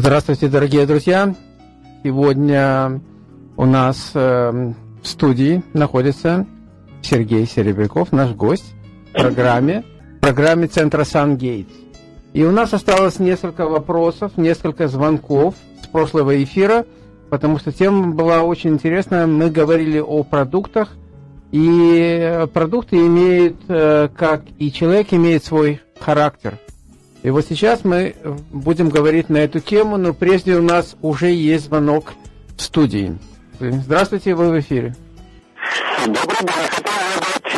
Здравствуйте, дорогие друзья! Сегодня у нас э, в студии находится Сергей Серебряков, наш гость в программе, в программе Центра Сангейтс. И у нас осталось несколько вопросов, несколько звонков с прошлого эфира, потому что тема была очень интересная. Мы говорили о продуктах, и продукты имеют, э, как и человек имеет свой характер – и вот сейчас мы будем говорить на эту тему, но прежде у нас уже есть звонок в студии. Здравствуйте, вы в эфире. Добрый день. Хотел задать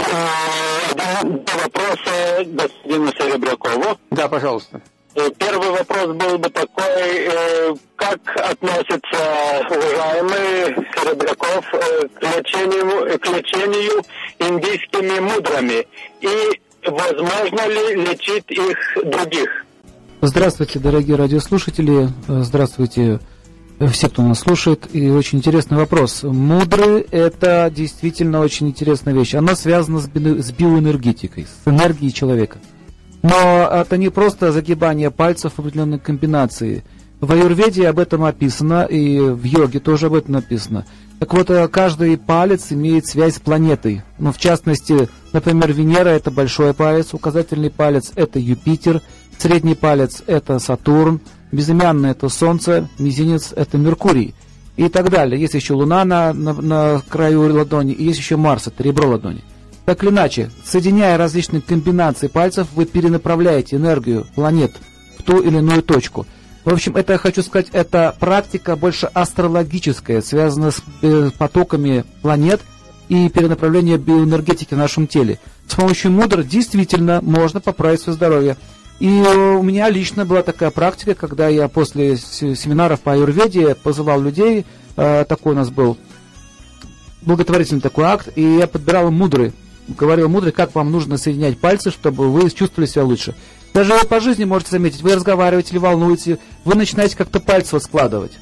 э, вопросы господину Серебрякову. Да, пожалуйста. Э, первый вопрос был бы такой, э, как относится уважаемый Серебряков к лечению, к лечению индийскими мудрами и возможно ли лечить их других? Здравствуйте, дорогие радиослушатели. Здравствуйте, все, кто нас слушает. И очень интересный вопрос. Мудрый – это действительно очень интересная вещь. Она связана с биоэнергетикой, с энергией человека. Но это не просто загибание пальцев в определенной комбинации. В аюрведе об этом описано, и в йоге тоже об этом написано. Так вот, э, каждый палец имеет связь с планетой. Ну, в частности, например, Венера – это большой палец, указательный палец – это Юпитер, средний палец – это Сатурн, безымянный – это Солнце, мизинец – это Меркурий и так далее. Есть еще Луна на, на, на краю ладони, и есть еще Марс – это ребро ладони. Так или иначе, соединяя различные комбинации пальцев, вы перенаправляете энергию планет в ту или иную точку – в общем, это, я хочу сказать, это практика больше астрологическая, связанная с э, потоками планет и перенаправлением биоэнергетики в нашем теле. С помощью мудр действительно можно поправить свое здоровье. И у меня лично была такая практика, когда я после семинаров по аюрведе позывал людей, э, такой у нас был благотворительный такой акт, и я подбирал мудры, говорил мудрый, как вам нужно соединять пальцы, чтобы вы чувствовали себя лучше. Даже вы по жизни можете заметить, вы разговариваете или волнуете, вы начинаете как-то пальцы вот складывать.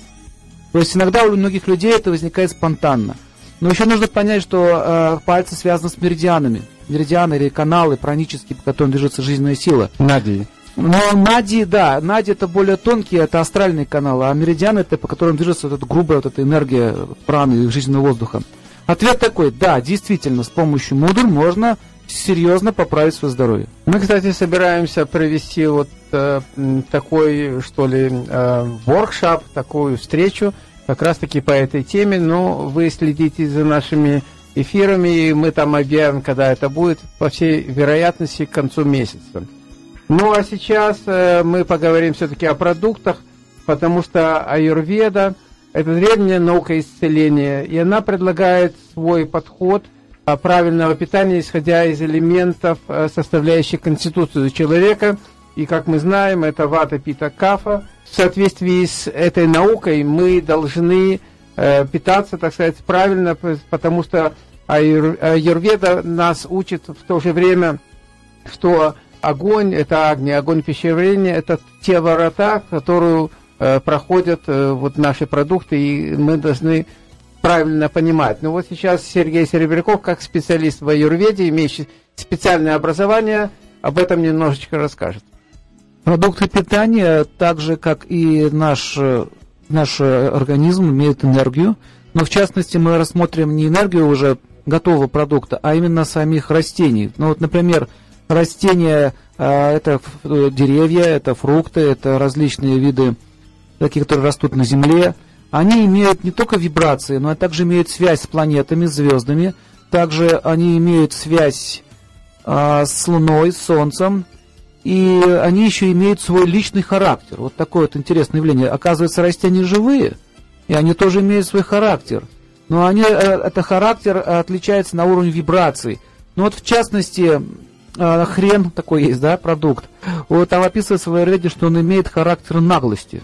То есть иногда у многих людей это возникает спонтанно. Но еще нужно понять, что э, пальцы связаны с меридианами. Меридианы или каналы пранические, по которым движется жизненная сила. Нади. Но Нади, да, Нади это более тонкие, это астральные каналы, а меридианы это по которым движется вот эта грубая вот эта энергия праны, жизненного воздуха. Ответ такой, да, действительно, с помощью мудр можно серьезно поправить свое здоровье. Мы, кстати, собираемся провести вот э, такой, что ли, э, воркшоп, такую встречу, как раз-таки по этой теме, но вы следите за нашими эфирами, и мы там объявим, когда это будет, по всей вероятности, к концу месяца. Ну, а сейчас э, мы поговорим все-таки о продуктах, потому что аюрведа – это древняя наука исцеления, и она предлагает свой подход – правильного питания, исходя из элементов, э, составляющих конституцию человека. И, как мы знаем, это вата, пита, кафа. В соответствии с этой наукой мы должны э, питаться, так сказать, правильно, потому что Аюрведа нас учит в то же время, что огонь – это огни, огонь пищеварения – это те ворота, которую э, проходят э, вот наши продукты, и мы должны правильно понимать. Но вот сейчас Сергей Серебряков, как специалист в аюрведе, имеющий специальное образование, об этом немножечко расскажет. Продукты питания, так же как и наш, наш организм, имеют энергию. Но в частности мы рассмотрим не энергию уже готового продукта, а именно самих растений. Ну вот, например, растения а, это деревья, это фрукты, это различные виды, такие, которые растут на земле, они имеют не только вибрации, но и также имеют связь с планетами, звездами. Также они имеют связь а, с Луной, с Солнцем. И они еще имеют свой личный характер. Вот такое вот интересное явление. Оказывается, растения живые, и они тоже имеют свой характер. Но они, э, это характер отличается на уровне вибраций. Ну вот в частности, э, хрен такой есть, да, продукт. Вот там описывается в Айрведе, что он имеет характер наглости.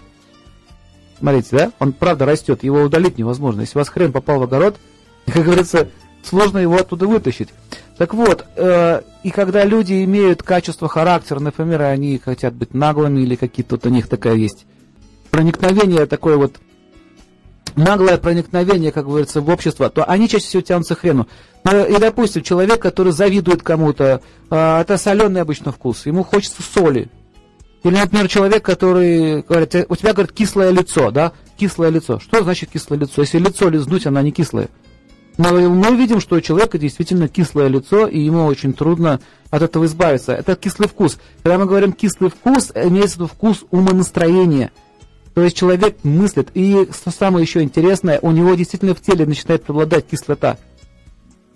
Смотрите, да? Он правда растет, его удалить невозможно. Если у вас хрен попал в огород, как говорится, сложно его оттуда вытащить. Так вот, э, и когда люди имеют качество характера, например, они хотят быть наглыми или какие-то вот у них такая есть проникновение такое вот наглое проникновение, как говорится, в общество, то они чаще всего тянутся к хрену. И, допустим, человек, который завидует кому-то, э, это соленый обычно вкус, ему хочется соли. Или, например, человек, который говорит, у тебя, говорит, кислое лицо, да? Кислое лицо. Что значит кислое лицо? Если лицо лизнуть, оно не кислое. Но мы видим, что у человека действительно кислое лицо, и ему очень трудно от этого избавиться. Это кислый вкус. Когда мы говорим кислый вкус, имеется в виду вкус умонастроения. То есть человек мыслит, и что самое еще интересное, у него действительно в теле начинает преобладать кислота.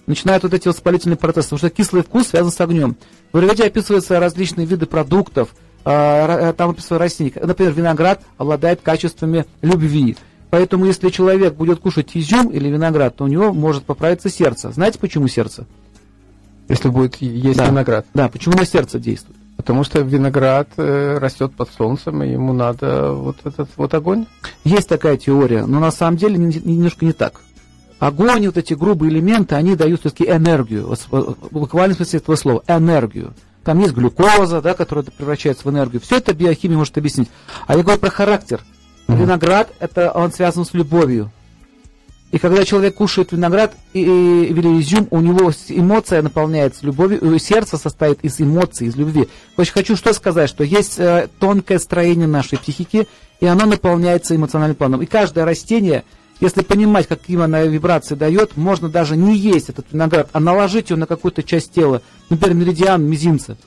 Начинают вот эти воспалительные процессы, потому что кислый вкус связан с огнем. В Аюрведе описываются различные виды продуктов, там описываются растения. Например, виноград обладает качествами любви. Поэтому, если человек будет кушать изюм или виноград, то у него может поправиться сердце. Знаете, почему сердце? Если будет есть да. виноград. Да, почему на сердце действует? Потому что виноград э, растет под солнцем, и ему надо вот этот вот огонь. Есть такая теория, но на самом деле немножко не так. Огонь, вот эти грубые элементы, они дают все-таки энергию, буквально в смысле этого слова, энергию. Там есть глюкоза, да, которая превращается в энергию. Все это биохимия может объяснить. А я говорю про характер. Mm-hmm. Виноград, это он связан с любовью. И когда человек кушает виноград и, или изюм, у него эмоция наполняется любовью, сердце состоит из эмоций, из любви. Очень хочу что сказать, что есть э, тонкое строение нашей психики, и оно наполняется эмоциональным планом. И каждое растение, если понимать, какие оно вибрации дает, можно даже не есть этот виноград, а наложить его на какую-то часть тела, например, меридиан мизинца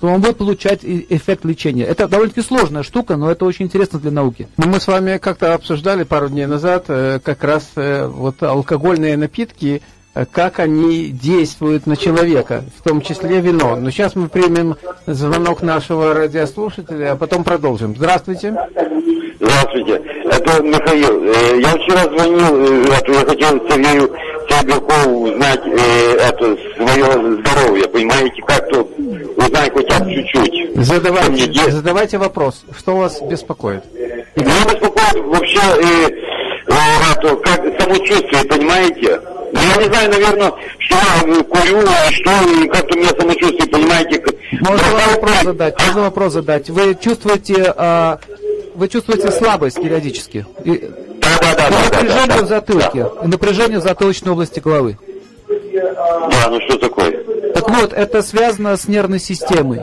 то он будет получать эффект лечения. Это довольно-таки сложная штука, но это очень интересно для науки. Ну, мы с вами как-то обсуждали пару дней назад э, как раз э, вот алкогольные напитки, э, как они действуют на человека, в том числе вино. Но сейчас мы примем звонок нашего радиослушателя, а потом продолжим. Здравствуйте. Здравствуйте. Это Михаил. Я вчера звонил, я хотел Сергею Серебрякову узнать это свое здоровье, понимаете, как-то узнай хотя бы чуть-чуть. Задавайте, задавайте вопрос, что вас беспокоит? Меня беспокоит вообще э, э, это, как самочувствие, понимаете? Ну, я не знаю, наверное, что я курю, и что, и как у меня самочувствие, понимаете? Можно вопрос задать, можно вопрос задать. Вы чувствуете, а, вы чувствуете слабость периодически? И, да, да, да. Напряжение да, да, в затылке, да. напряжение в затылочной области головы. Да, ну что такое? Так вот, это связано с нервной системой.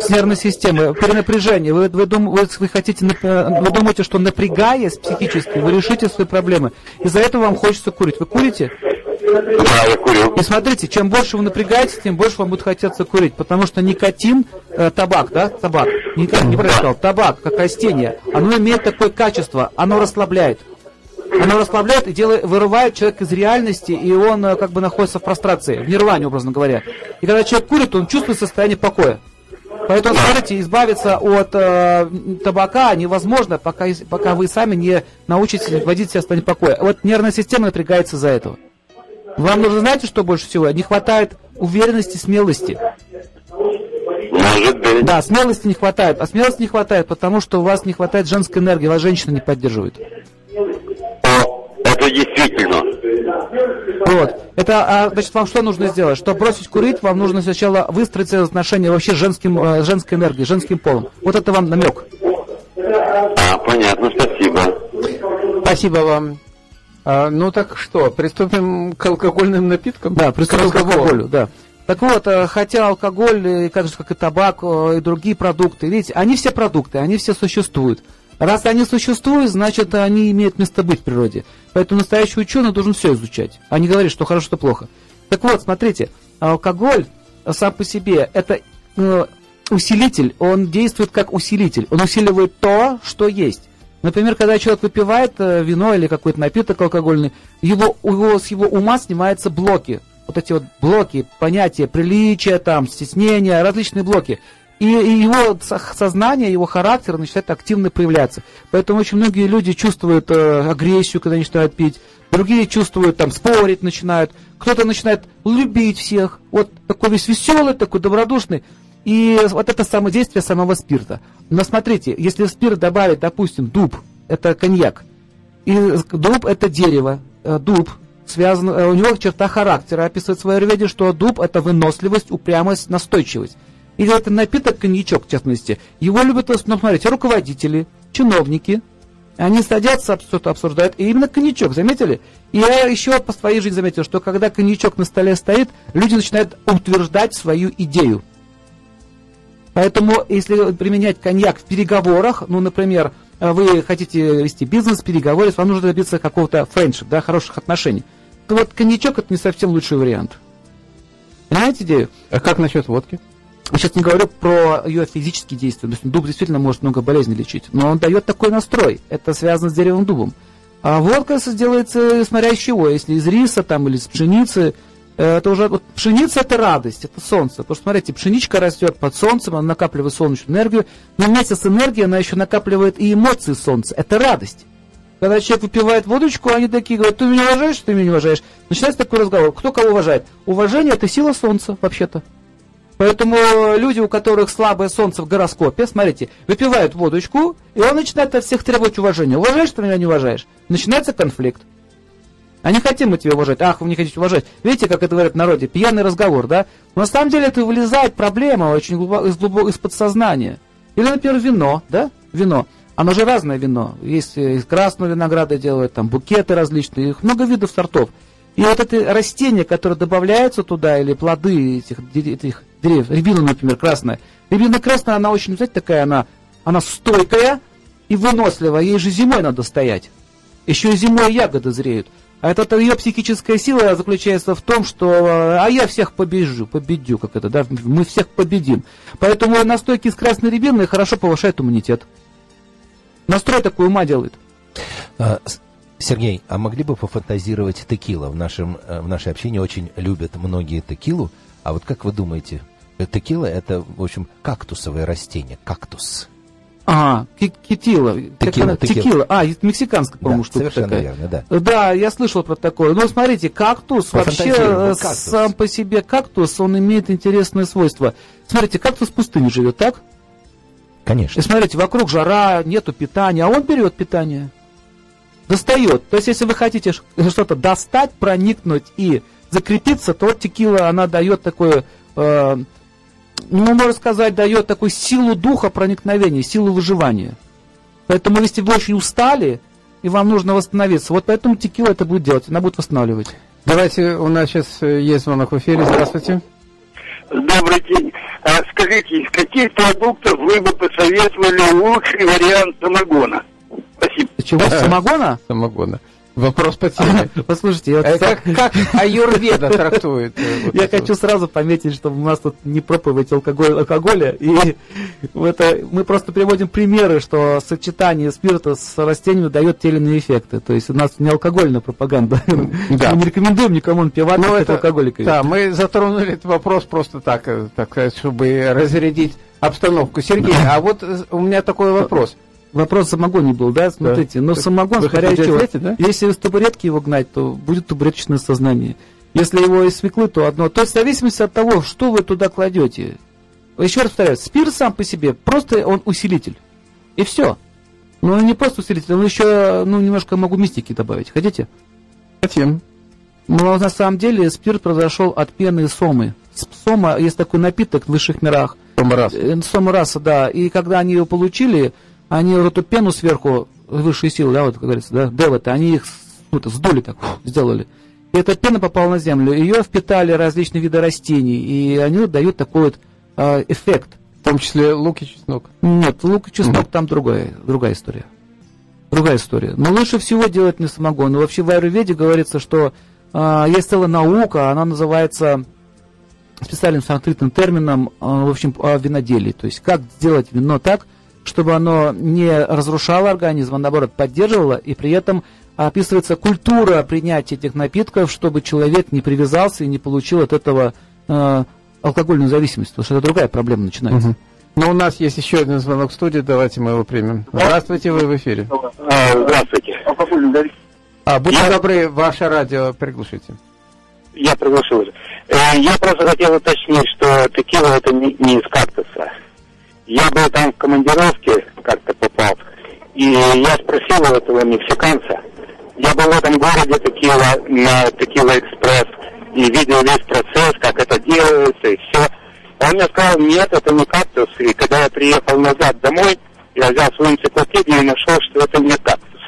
С нервной системой. Перенапряжение. Вы, вы, дум, вы, вы, хотите, вы думаете, что напрягаясь психически, вы решите свои проблемы. Из-за этого вам хочется курить. Вы курите? Да, я курю. И смотрите, чем больше вы напрягаетесь, тем больше вам будет хотеться курить. Потому что никотин, э, табак, да, табак, никак не сказал, табак, как растение, оно имеет такое качество, оно расслабляет. Оно расслабляет и делает, вырывает человека из реальности, и он э, как бы находится в прострации, в нирване, образно говоря. И когда человек курит, он чувствует состояние покоя. Поэтому, смотрите, избавиться от э, табака невозможно, пока, пока вы сами не научитесь вводить себя в состояние покоя. Вот нервная система напрягается из-за этого. Вам нужно, знаете, что больше всего? Не хватает уверенности, смелости. Может быть. Да, смелости не хватает. А смелости не хватает, потому что у вас не хватает женской энергии, вас женщина не поддерживает. Это действительно. Вот. Это, а, значит, вам что нужно сделать? Чтобы бросить курить, вам нужно сначала выстроить отношения вообще с женским, э, женской энергией, женским полом. Вот это вам намек. А, понятно, спасибо. Спасибо вам. А, ну так что, приступим к алкогольным напиткам? Да, приступим к алкоголю, да. Так вот, э, хотя алкоголь, э, как же, как и табак, и другие продукты, видите, они все продукты, они все существуют. Раз они существуют, значит, они имеют место быть в природе. Поэтому настоящий ученый должен все изучать, а не говорить, что хорошо, что плохо. Так вот, смотрите, алкоголь сам по себе это э, усилитель, он действует как усилитель. Он усиливает то, что есть. Например, когда человек выпивает э, вино или какой-то напиток алкогольный, его, его, с его ума снимаются блоки. Вот эти вот блоки, понятия приличия, там, стеснения, различные блоки и, его сознание, его характер начинает активно проявляться. Поэтому очень многие люди чувствуют э, агрессию, когда начинают пить, другие чувствуют, там, спорить начинают, кто-то начинает любить всех, вот такой весь веселый, такой добродушный. И вот это самодействие самого спирта. Но смотрите, если в спирт добавить, допустим, дуб, это коньяк, и дуб это дерево, э, дуб, связан, э, у него черта характера описывает в своей аюрведе, что дуб это выносливость, упрямость, настойчивость. Или это напиток, коньячок, в частности, его любят основном смотреть руководители, чиновники. Они садятся, что-то обсуждают, и именно коньячок, заметили? И я еще по своей жизни заметил, что когда коньячок на столе стоит, люди начинают утверждать свою идею. Поэтому, если применять коньяк в переговорах, ну, например, вы хотите вести бизнес, переговоры, вам нужно добиться какого-то френдшип, да, хороших отношений, то вот коньячок это не совсем лучший вариант. Понимаете идею? А как насчет водки? Я сейчас не говорю про ее физические действия. То есть дуб действительно может много болезней лечить. Но он дает такой настрой. Это связано с деревом дубом. А водка делается смотря из чего. Если из риса там, или из пшеницы, это уже вот пшеница это радость, это солнце. Потому что, смотрите, пшеничка растет под солнцем, она накапливает солнечную энергию, но вместе с энергией она еще накапливает и эмоции солнца. Это радость. Когда человек выпивает водочку, они такие говорят, ты меня уважаешь, ты меня не уважаешь. Начинается такой разговор, кто кого уважает. Уважение это сила солнца, вообще-то. Поэтому люди, у которых слабое солнце в гороскопе, смотрите, выпивают водочку, и он начинает от всех требовать уважения. Уважаешь ты меня, не уважаешь? Начинается конфликт. А не хотим мы тебя уважать. Ах, вы не хотите уважать. Видите, как это говорят в народе? Пьяный разговор, да? Но на самом деле это вылезает проблема очень глубоко, из, глубоко, из подсознания. Или, например, вино, да? Вино. Оно же разное вино. Есть из красного винограда делают, там букеты различные, их много видов сортов. И вот это растение, которое добавляется туда, или плоды этих, этих деревьев, рябина, например, красная. Рябина красная, она очень, знаете, такая, она, она стойкая и выносливая. Ей же зимой надо стоять. Еще и зимой ягоды зреют. А это ее психическая сила заключается в том, что э, а я всех побежу, победю, как это, да, мы всех победим. Поэтому настойки из красной рябины хорошо повышают иммунитет. Настрой такой ума делает. А, Сергей, а могли бы пофантазировать текила? В, нашем, э, в нашей общине очень любят многие текилу. А вот как вы думаете, текила это, в общем, кактусовое растение, кактус. А, китила. Текила, текила. текила. А, мексиканская, по-моему, да, штука совершенно такая. верно, да. Да, я слышал про такое. Ну, смотрите, кактус вообще э, кактус. сам по себе кактус, он имеет интересное свойство. Смотрите, кактус в пустыне живет, так? Конечно. И смотрите, вокруг жара, нету питания, а он берет питание. Достает. То есть, если вы хотите что-то достать, проникнуть и закрепиться, то текила, она дает такое э, ну, можно сказать, дает такую силу духа проникновения, силу выживания. Поэтому, если вы очень устали, и вам нужно восстановиться, вот поэтому текила это будет делать, она будет восстанавливать. Давайте, у нас сейчас э, есть звонок в эфире. Здравствуйте. Добрый день. А скажите, из каких продуктов вы бы посоветовали лучший вариант самогона? Спасибо. Чего, самогона? Самогона. Вопрос по теме. Послушайте, я, Это как, как аюрведа трактует? э, вот я хочу сразу пометить, чтобы у нас тут не проповедь алкоголь, алкоголя. И это, мы просто приводим примеры, что сочетание спирта с растениями дает те или иные эффекты. То есть у нас не алкогольная пропаганда. Да. Мы не рекомендуем никому напивать Ну, как это, алкоголика. да, мы затронули этот вопрос просто так, э, так сказать, чтобы разрядить обстановку. Сергей, а вот у меня такой вопрос. Вопрос самогоне был, да? Смотрите, но Так самогон, вы чего. ответить, да? Если из табуретки его гнать, то будет табуреточное сознание. Если его из свеклы, то одно. То есть в зависимости от того, что вы туда кладете. Еще раз повторяю, спирт сам по себе, просто он усилитель. И все. Но он не просто усилитель, он еще, ну, немножко могу мистики добавить. Хотите? Хотим. Но на самом деле спирт произошел от пены сомы. С- Сома есть такой напиток в высших мирах. Раз. Э, Сома раса, да. И когда они ее получили, они вот эту пену сверху, высшие силы, да, вот, как говорится, да, деваты, они их ну, это, сдули так, сделали. И эта пена попала на землю. Ее впитали различные виды растений, и они вот дают такой вот э, эффект. В том числе лук и чеснок. Нет, лук и чеснок там другая, другая история. Другая история. Но лучше всего делать не самогон. И вообще в Аюрведе говорится, что а, есть целая наука, она называется специальным санскритным термином, а, в общем, о виноделии. То есть как сделать вино так, чтобы оно не разрушало организм, а наоборот поддерживало, и при этом описывается культура принятия этих напитков, чтобы человек не привязался и не получил от этого э, алкогольную зависимость, потому что это другая проблема начинается. Но у нас есть еще один звонок в студии, давайте мы его примем. Здравствуйте, вы в эфире. А, здравствуйте. А, будьте Я- добры, ваше радио приглушите. Я приглашил уже. Э, Я просто хотел уточнить, что текила это не, не из кактуса. Я был там в командировке, как-то попал, и я спросил у этого мексиканца. Я был в этом городе текила, на Текила Экспресс, и видел весь процесс, как это делается, и все. Он мне сказал, нет, это не кактус. И когда я приехал назад домой, я взял свою энциклопедию и нашел, что это не кактус.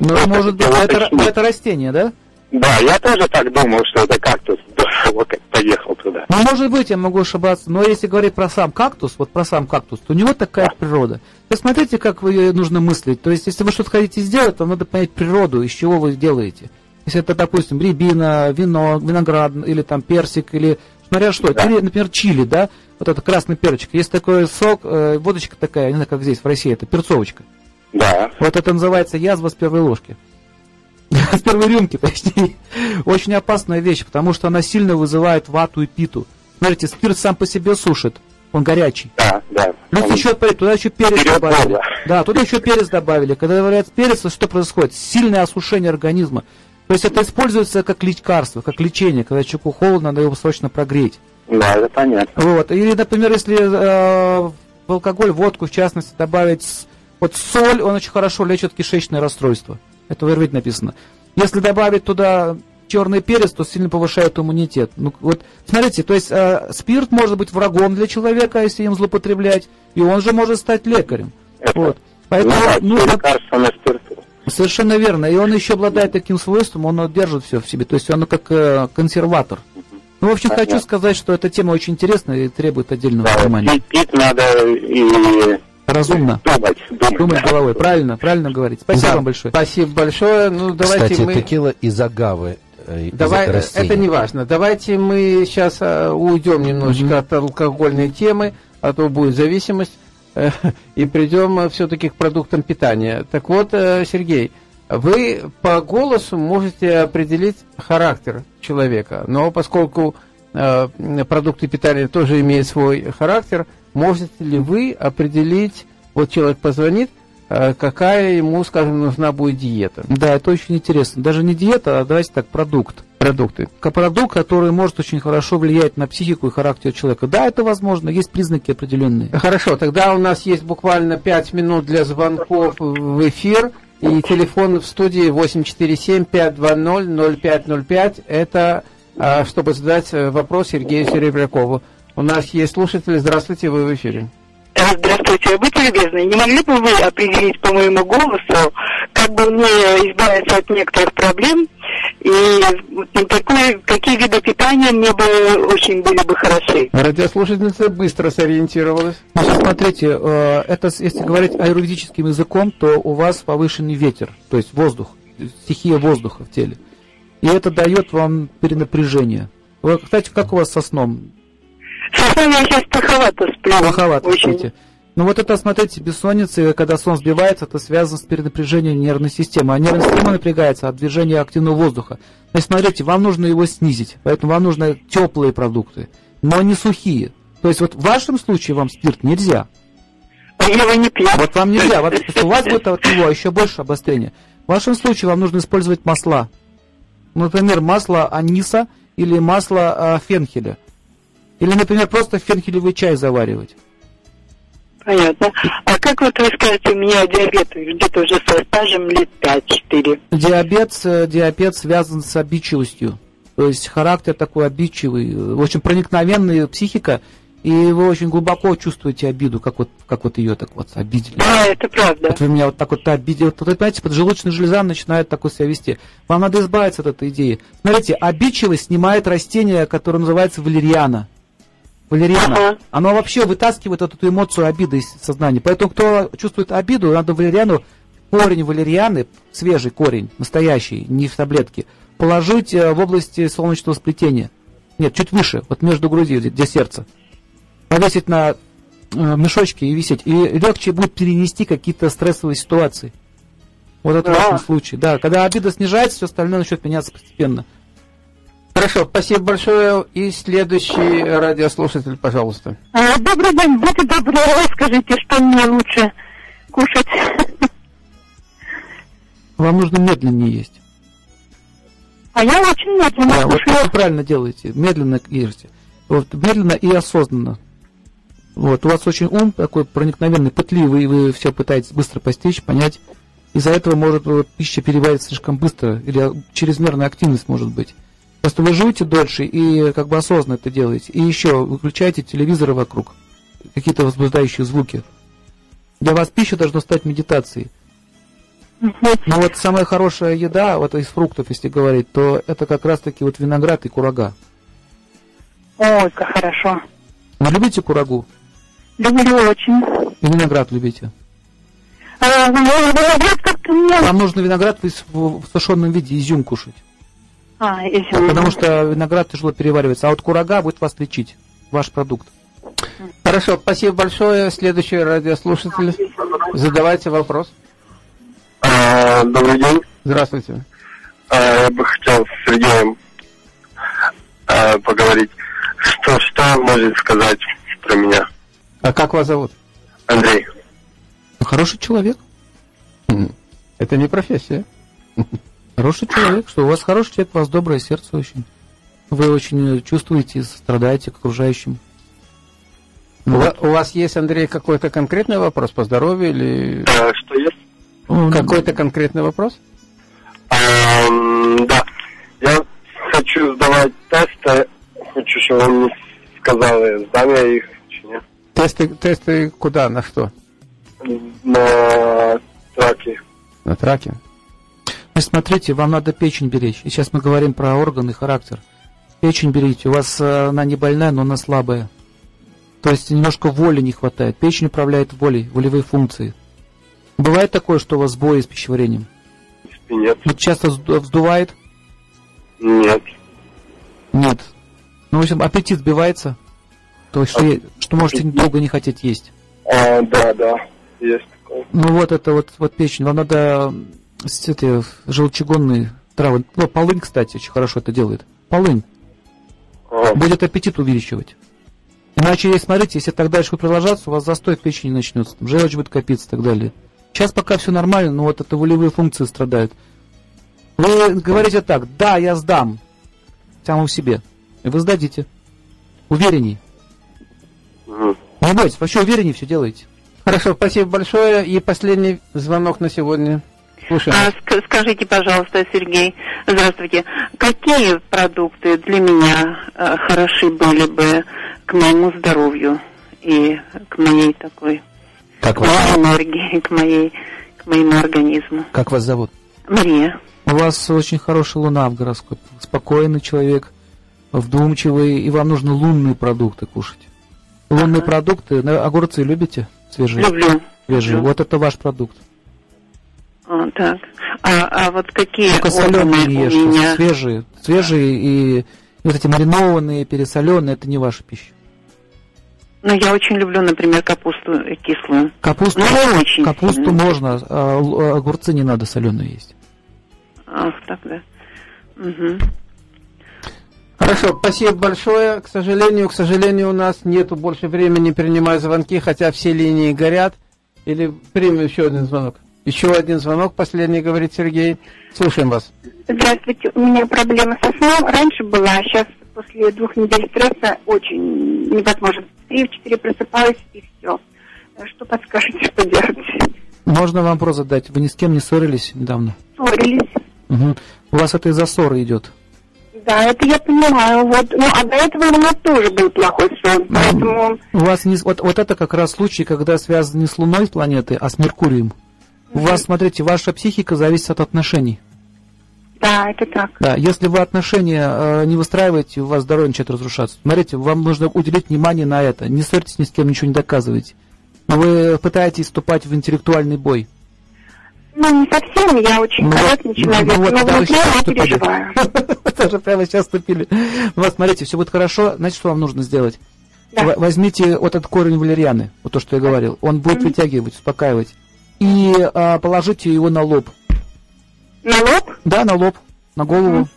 Ну, может быть, это, это растение, да? Да, я тоже так думал, что это кактус. Вот как поехал туда. Ну, может быть, я могу ошибаться, но если говорить про сам кактус, вот про сам кактус, то у него такая природа. То смотрите, как вы ее нужно мыслить. То есть, если вы что-то хотите сделать, то надо понять природу, из чего вы делаете. Если это, допустим, рябина, вино, виноград, или там персик, или смотря что, да. или, например, чили, да, вот это красный перчик. Есть такой сок, э, водочка такая, не знаю, как здесь, в России, это перцовочка. Да. Вот это называется язва с первой ложки. С первой рюмки, точнее. Очень опасная вещь, потому что она сильно вызывает вату и питу. Смотрите, спирт сам по себе сушит. Он горячий. Да, да. Плюс еще, туда еще перец Вперед добавили. было. Да, туда еще перец добавили. Когда добавляют перец, то что происходит? Сильное осушение организма. То есть это используется как лекарство, как лечение. Когда человеку холодно, надо его срочно прогреть. Да, это понятно. Вот. Или, например, если э, в алкоголь, водку, в частности, добавить вот соль, он очень хорошо лечит кишечное расстройство. Это в Ирвит написано. Если добавить туда черный перец, то сильно повышает иммунитет. Ну, вот, смотрите, то есть э, спирт может быть врагом для человека, если им злоупотреблять, и он же может стать лекарем. Это- Вот. Поэтому Ну, нужно лекарство на спирту. Совершенно верно. И он еще обладает таким свойством, он держит все в себе. То есть он как э, консерватор. Ну, в общем, Понятно. хочу сказать, что эта тема очень интересная и требует отдельного Да, внимания. пить, пить надо и Разумно. думать. Думать, Думать да. головой. Правильно, правильно говорить. Спасибо Да, вам большое. Спасибо большое. Ну, давайте Кстати, мы... текила из агавы. э, Давай, растения. это не важно. Давайте мы сейчас уйдем немножечко от алкогольной темы, а то будет зависимость, э, и придем все-таки к продуктам питания. Так вот, э, Сергей, вы по голосу можете определить характер человека, но поскольку э, продукты питания тоже имеют свой характер, можете ли вы определить, вот человек позвонит, э, какая ему, скажем, нужна будет диета? Да, это очень интересно. Даже не диета, а давайте так, продукт. Продукты. Продукт, который может очень хорошо влиять на психику и характер человека. Да, это возможно, есть признаки определенные. Хорошо, тогда у нас есть буквально 5 минут для звонков в эфир. И телефон в студии 847-520-0505. Это а, чтобы задать э, вопрос Сергею Серебрякову. У нас есть слушатель. Здравствуйте, вы в эфире. Э, Здравствуйте, будьте любезны, не могли бы вы определить по моему голосу, как бы мне избавиться от некоторых проблем, и какой- какие виды питания мне бы очень были бы хороши? Радиослушательница быстро сориентировалась. Значит, смотрите, э, это если говорить аюрведическим языком, то у вас повышенный ветер, то есть воздух, стихия воздуха в теле. И это дает вам перенапряжение. Вы, кстати, как у вас со сном? Сном я сейчас плоховато сплю. Плоховато Очень. спите. Ну вот это, смотрите, бессонница, и когда сон сбивается, это связано с перенапряжением нервной системы. А нервная система напрягается от движения активного воздуха. Значит, смотрите, вам нужно его снизить, поэтому вам нужны теплые продукты, но не сухие. То есть вот в вашем случае вам спирт нельзя. А Я его не пью. Вот вам нельзя, вот, у вас будет от него еще больше обострения. В вашем случае вам нужно использовать масла. Например, масло аниса или масло а, фенхеля. Или, например, просто фенхелевый чай заваривать. Понятно. А как вот вы скажете, у меня диабет где-то уже со стажем лет 5-4. Диабет, э, диабет связан с обидчивостью. То есть характер такой обидчивый, э, очень проникновенная психика, и вы очень глубоко чувствуете обиду, как вот, как вот ее так вот обидели. Да, это правда. Вот вы меня вот так вот обидели. Вот, вот, понимаете, поджелудочная железа начинает такой себя вести. Вам надо избавиться от этой идеи. Смотрите, обидчивость снимает растение, которое называется валериана. Валериана. Ага. Оно вообще вытаскивает вот эту эмоцию обиды из сознания. Поэтому, кто чувствует обиду, надо валериану, корень валерианы, свежий корень, настоящий, не в таблетке, положить э, в области солнечного сплетения. Нет, чуть выше, вот между грудью, где, сердце. Повесить на э, мешочке и висеть. И легче будет перенести какие-то стрессовые ситуации. Вот это в Да. вашем случае. Да, когда обида снижается, все остальное начнет меняться постепенно. Хорошо, спасибо большое. И следующий радиослушатель, пожалуйста. А, Добрый день, будьте добры, скажите, что мне лучше кушать? Вам нужно медленнее есть. А я очень медленно Да, вот кушаю. вы правильно делаете. Медленно ешьте. Вот, медленно и осознанно. Вот, у вас очень ум такой проникновенный, пытливый, и вы все пытаетесь быстро постичь, понять. Из-за этого может вот, пища перевариться слишком быстро, или чрезмерная активность может быть. Просто вы живете дольше и как бы осознанно это делаете. И еще выключайте телевизоры вокруг, какие-то возбуждающие звуки. Для вас пища должна стать медитацией. Но вот самая хорошая еда, вот из фруктов, если говорить, то это как раз-таки вот виноград и курага. Ой, как хорошо. Вы любите курагу? Люблю очень. И виноград любите? А, ну, виноград как-то мне... Вам нужно виноград в сушеном виде, изюм кушать. А, изюм. Потому что виноград тяжело переваривается. А вот курага будет вас лечить. Ваш продукт. Хорошо, спасибо большое. Следующий радиослушатель. Задавайте вопрос. А, добрый день. Здравствуйте. А, я бы хотел с Сергеем а, поговорить. Что, что может сказать про меня? А как вас зовут? Андрей. Хороший человек. М, Это не профессия. Хороший человек. Что у вас хороший человек, у вас доброе сердце очень. Вы очень э, чувствуете, и сострадаете к окружающим. У, Ну, ва- у вас есть, Андрей, какой-то конкретный вопрос по здоровью или А, что есть? какой-то конкретный вопрос? А, да. Я хочу сдавать тесты. Хочу, чтобы он мне сказал, сдам я их чи нет. Тесты, тесты куда, на что? На траке. На траке. Значит, смотрите, вам надо печень беречь. И сейчас мы говорим про органы и характер. Печень берите. У вас э, она не больная, но она слабая. То есть немножко воли не хватает. Печень управляет волей, волевые функции. Бывает такое, что у вас сбои с пищеварением? И нет. Вот часто взду- вздувает? Нет. Нет. Ну, в общем, аппетит сбивается. То есть, что, что можете долго не хотеть есть. А, да, да. Есть такое. Ну вот это вот, вот печень. Вам надо эти желчегонные травы. Ну, полынь, кстати, очень хорошо это делает. Полынь. А, будет аппетит увеличивать. Иначе, если смотрите, если так дальше будет продолжаться, у вас застой в печени начнется, там желчь будет копиться и так далее. Сейчас пока все нормально, но вот это волевые функции страдают. Вы говорите так, да, я сдам самому себе. И вы сдадите. Уверенней. мгм. Не бойтесь, вообще уверенней все делаете. Хорошо, спасибо большое. И последний звонок на сегодня. Слушаем. А, ск- скажите, пожалуйста, Сергей, здравствуйте, какие продукты для меня э, хороши были бы к моему здоровью и к моей такой Как вас, энергии, к моей к моему организму? как вас зовут? Мария. У вас очень хорошая луна в гороскопе. Спокойный человек, вдумчивый, и вам нужно лунные продукты кушать. Лунные Ага. продукты, на- огурцы любите? Свежие? Люблю. Свежие. люблю. Вот это ваш продукт. А, так. А, а вот какие Только соленые ешьте, меня? свежие. Свежие и вот эти маринованные, пересоленные, это не ваша пища. Ну, я очень люблю, например, капусту кислую. Капусту, Ну, очень капусту сильно. можно, а а огурцы не надо соленые есть. Ах, так, да. Мгм. Хорошо, спасибо большое. К сожалению, к сожалению, у нас нету больше времени принимать звонки, хотя все линии горят. Или примем еще один звонок. Еще один звонок, последний, говорит Сергей. Слушаем вас. Здравствуйте, у меня проблема со сном. Раньше была, а сейчас после двух недель стресса очень невозможно. В три, в четыре просыпаюсь и все. Что подскажете, что делать? Можно вам вопрос задать? Вы ни с кем не ссорились недавно? Ссорились. Мгм. У вас это из-за ссоры идет. Да, это я понимаю. Вот. Ну, а до этого у меня тоже был плохой сон. Поэтому У вас не, вот, вот это как раз случай, когда связан не с Луной, с планетой, а с Меркурием. У вас, смотрите, ваша психика зависит от отношений. да, это так. Да, если вы отношения э, не выстраиваете, у вас здоровье начинает разрушаться. Смотрите, вам нужно уделить внимание на это. Не ссорьтесь ни с кем, ничего не доказывайте. Вы пытаетесь вступать в интеллектуальный бой. Ну, не совсем, я очень Ну, корректный вот, человек, ну, вот, но внутри я переживаю. Даже прямо сейчас вступили. Ну, Вот, смотрите, все будет хорошо. Знаете, что вам нужно сделать? Да. Возьмите вот этот корень валерианы, вот то, что я говорил. Он будет вытягивать, успокаивать. И а, положите его на лоб. На лоб? Да, на лоб, на голову.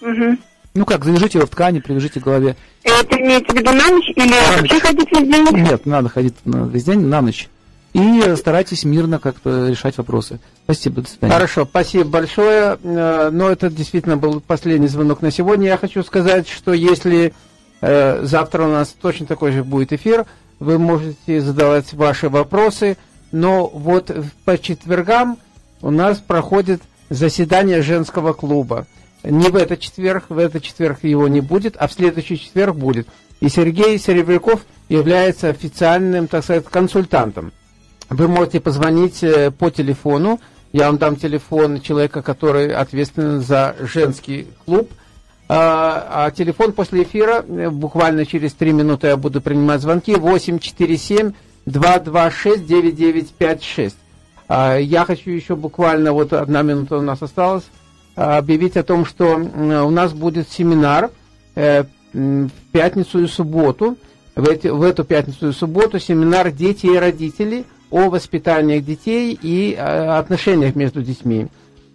Мгм. Ну как, завяжите его в ткани, привяжите к голове. Это имеется в виду на ночь или вообще ночь. ходить весь день? Нет, не надо ходить на, весь день, на ночь. И старайтесь мирно как-то решать вопросы. Спасибо, до свидания. Хорошо, спасибо большое. Э, Но это действительно был последний звонок на сегодня. Я хочу сказать, что если э, завтра у нас точно такой же будет эфир, вы можете задавать ваши вопросы. Но вот по четвергам у нас проходит заседание женского клуба. Не в этот четверг, в этот четверг его не будет, а в следующий четверг будет. И Сергей Серебряков является официальным, так сказать, консультантом. Вы можете позвонить э, по телефону. Я вам дам телефон человека, который ответственен за женский клуб. А, а телефон после эфира, э, буквально через три минуты я буду принимать звонки, 847 226 9956. А, я хочу еще буквально, вот одна минута у нас осталась, а, объявить о том, что у нас будет семинар э, в пятницу и субботу. В, эти, в эту пятницу и субботу семинар «Дети и родители» о воспитании детей и э, отношениях между детьми.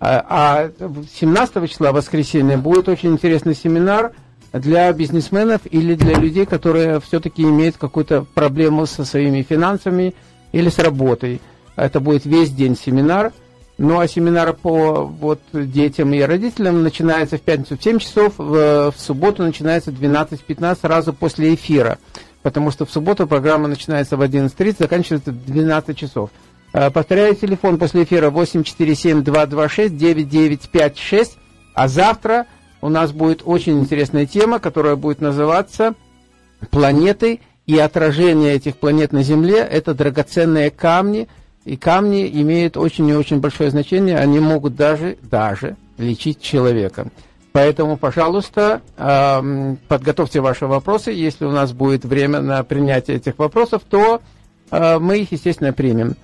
А 17 а числа, воскресенье, будет очень интересный семинар для бизнесменов или для людей, которые все-таки имеют какую-то проблему со своими финансами или с работой. Это будет весь день семинар. Ну а семинар по вот, детям и родителям начинается в пятницу в 7 часов, в, в субботу начинается в 12.15 сразу после эфира. Потому что в субботу программа начинается в 11.30, заканчивается в 12 часов. Э, повторяю телефон после эфира 847-226-9956. А завтра у нас будет очень интересная тема, которая будет называться «Планеты и отражение этих планет на Земле». Это драгоценные камни – и камни имеют очень и очень большое значение, они могут даже, даже лечить человека. Поэтому, пожалуйста, подготовьте ваши вопросы. Если у нас будет время на принятие этих вопросов, то а, мы их, естественно, примем.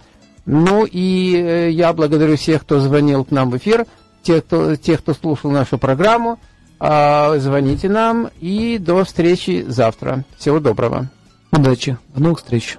Ну и э, я благодарю всех, кто звонил к нам в эфир, тех, кто, тех, кто слушал нашу программу. А, звоните нам и до встречи завтра. Всего доброго. Удачи. До новых встреч.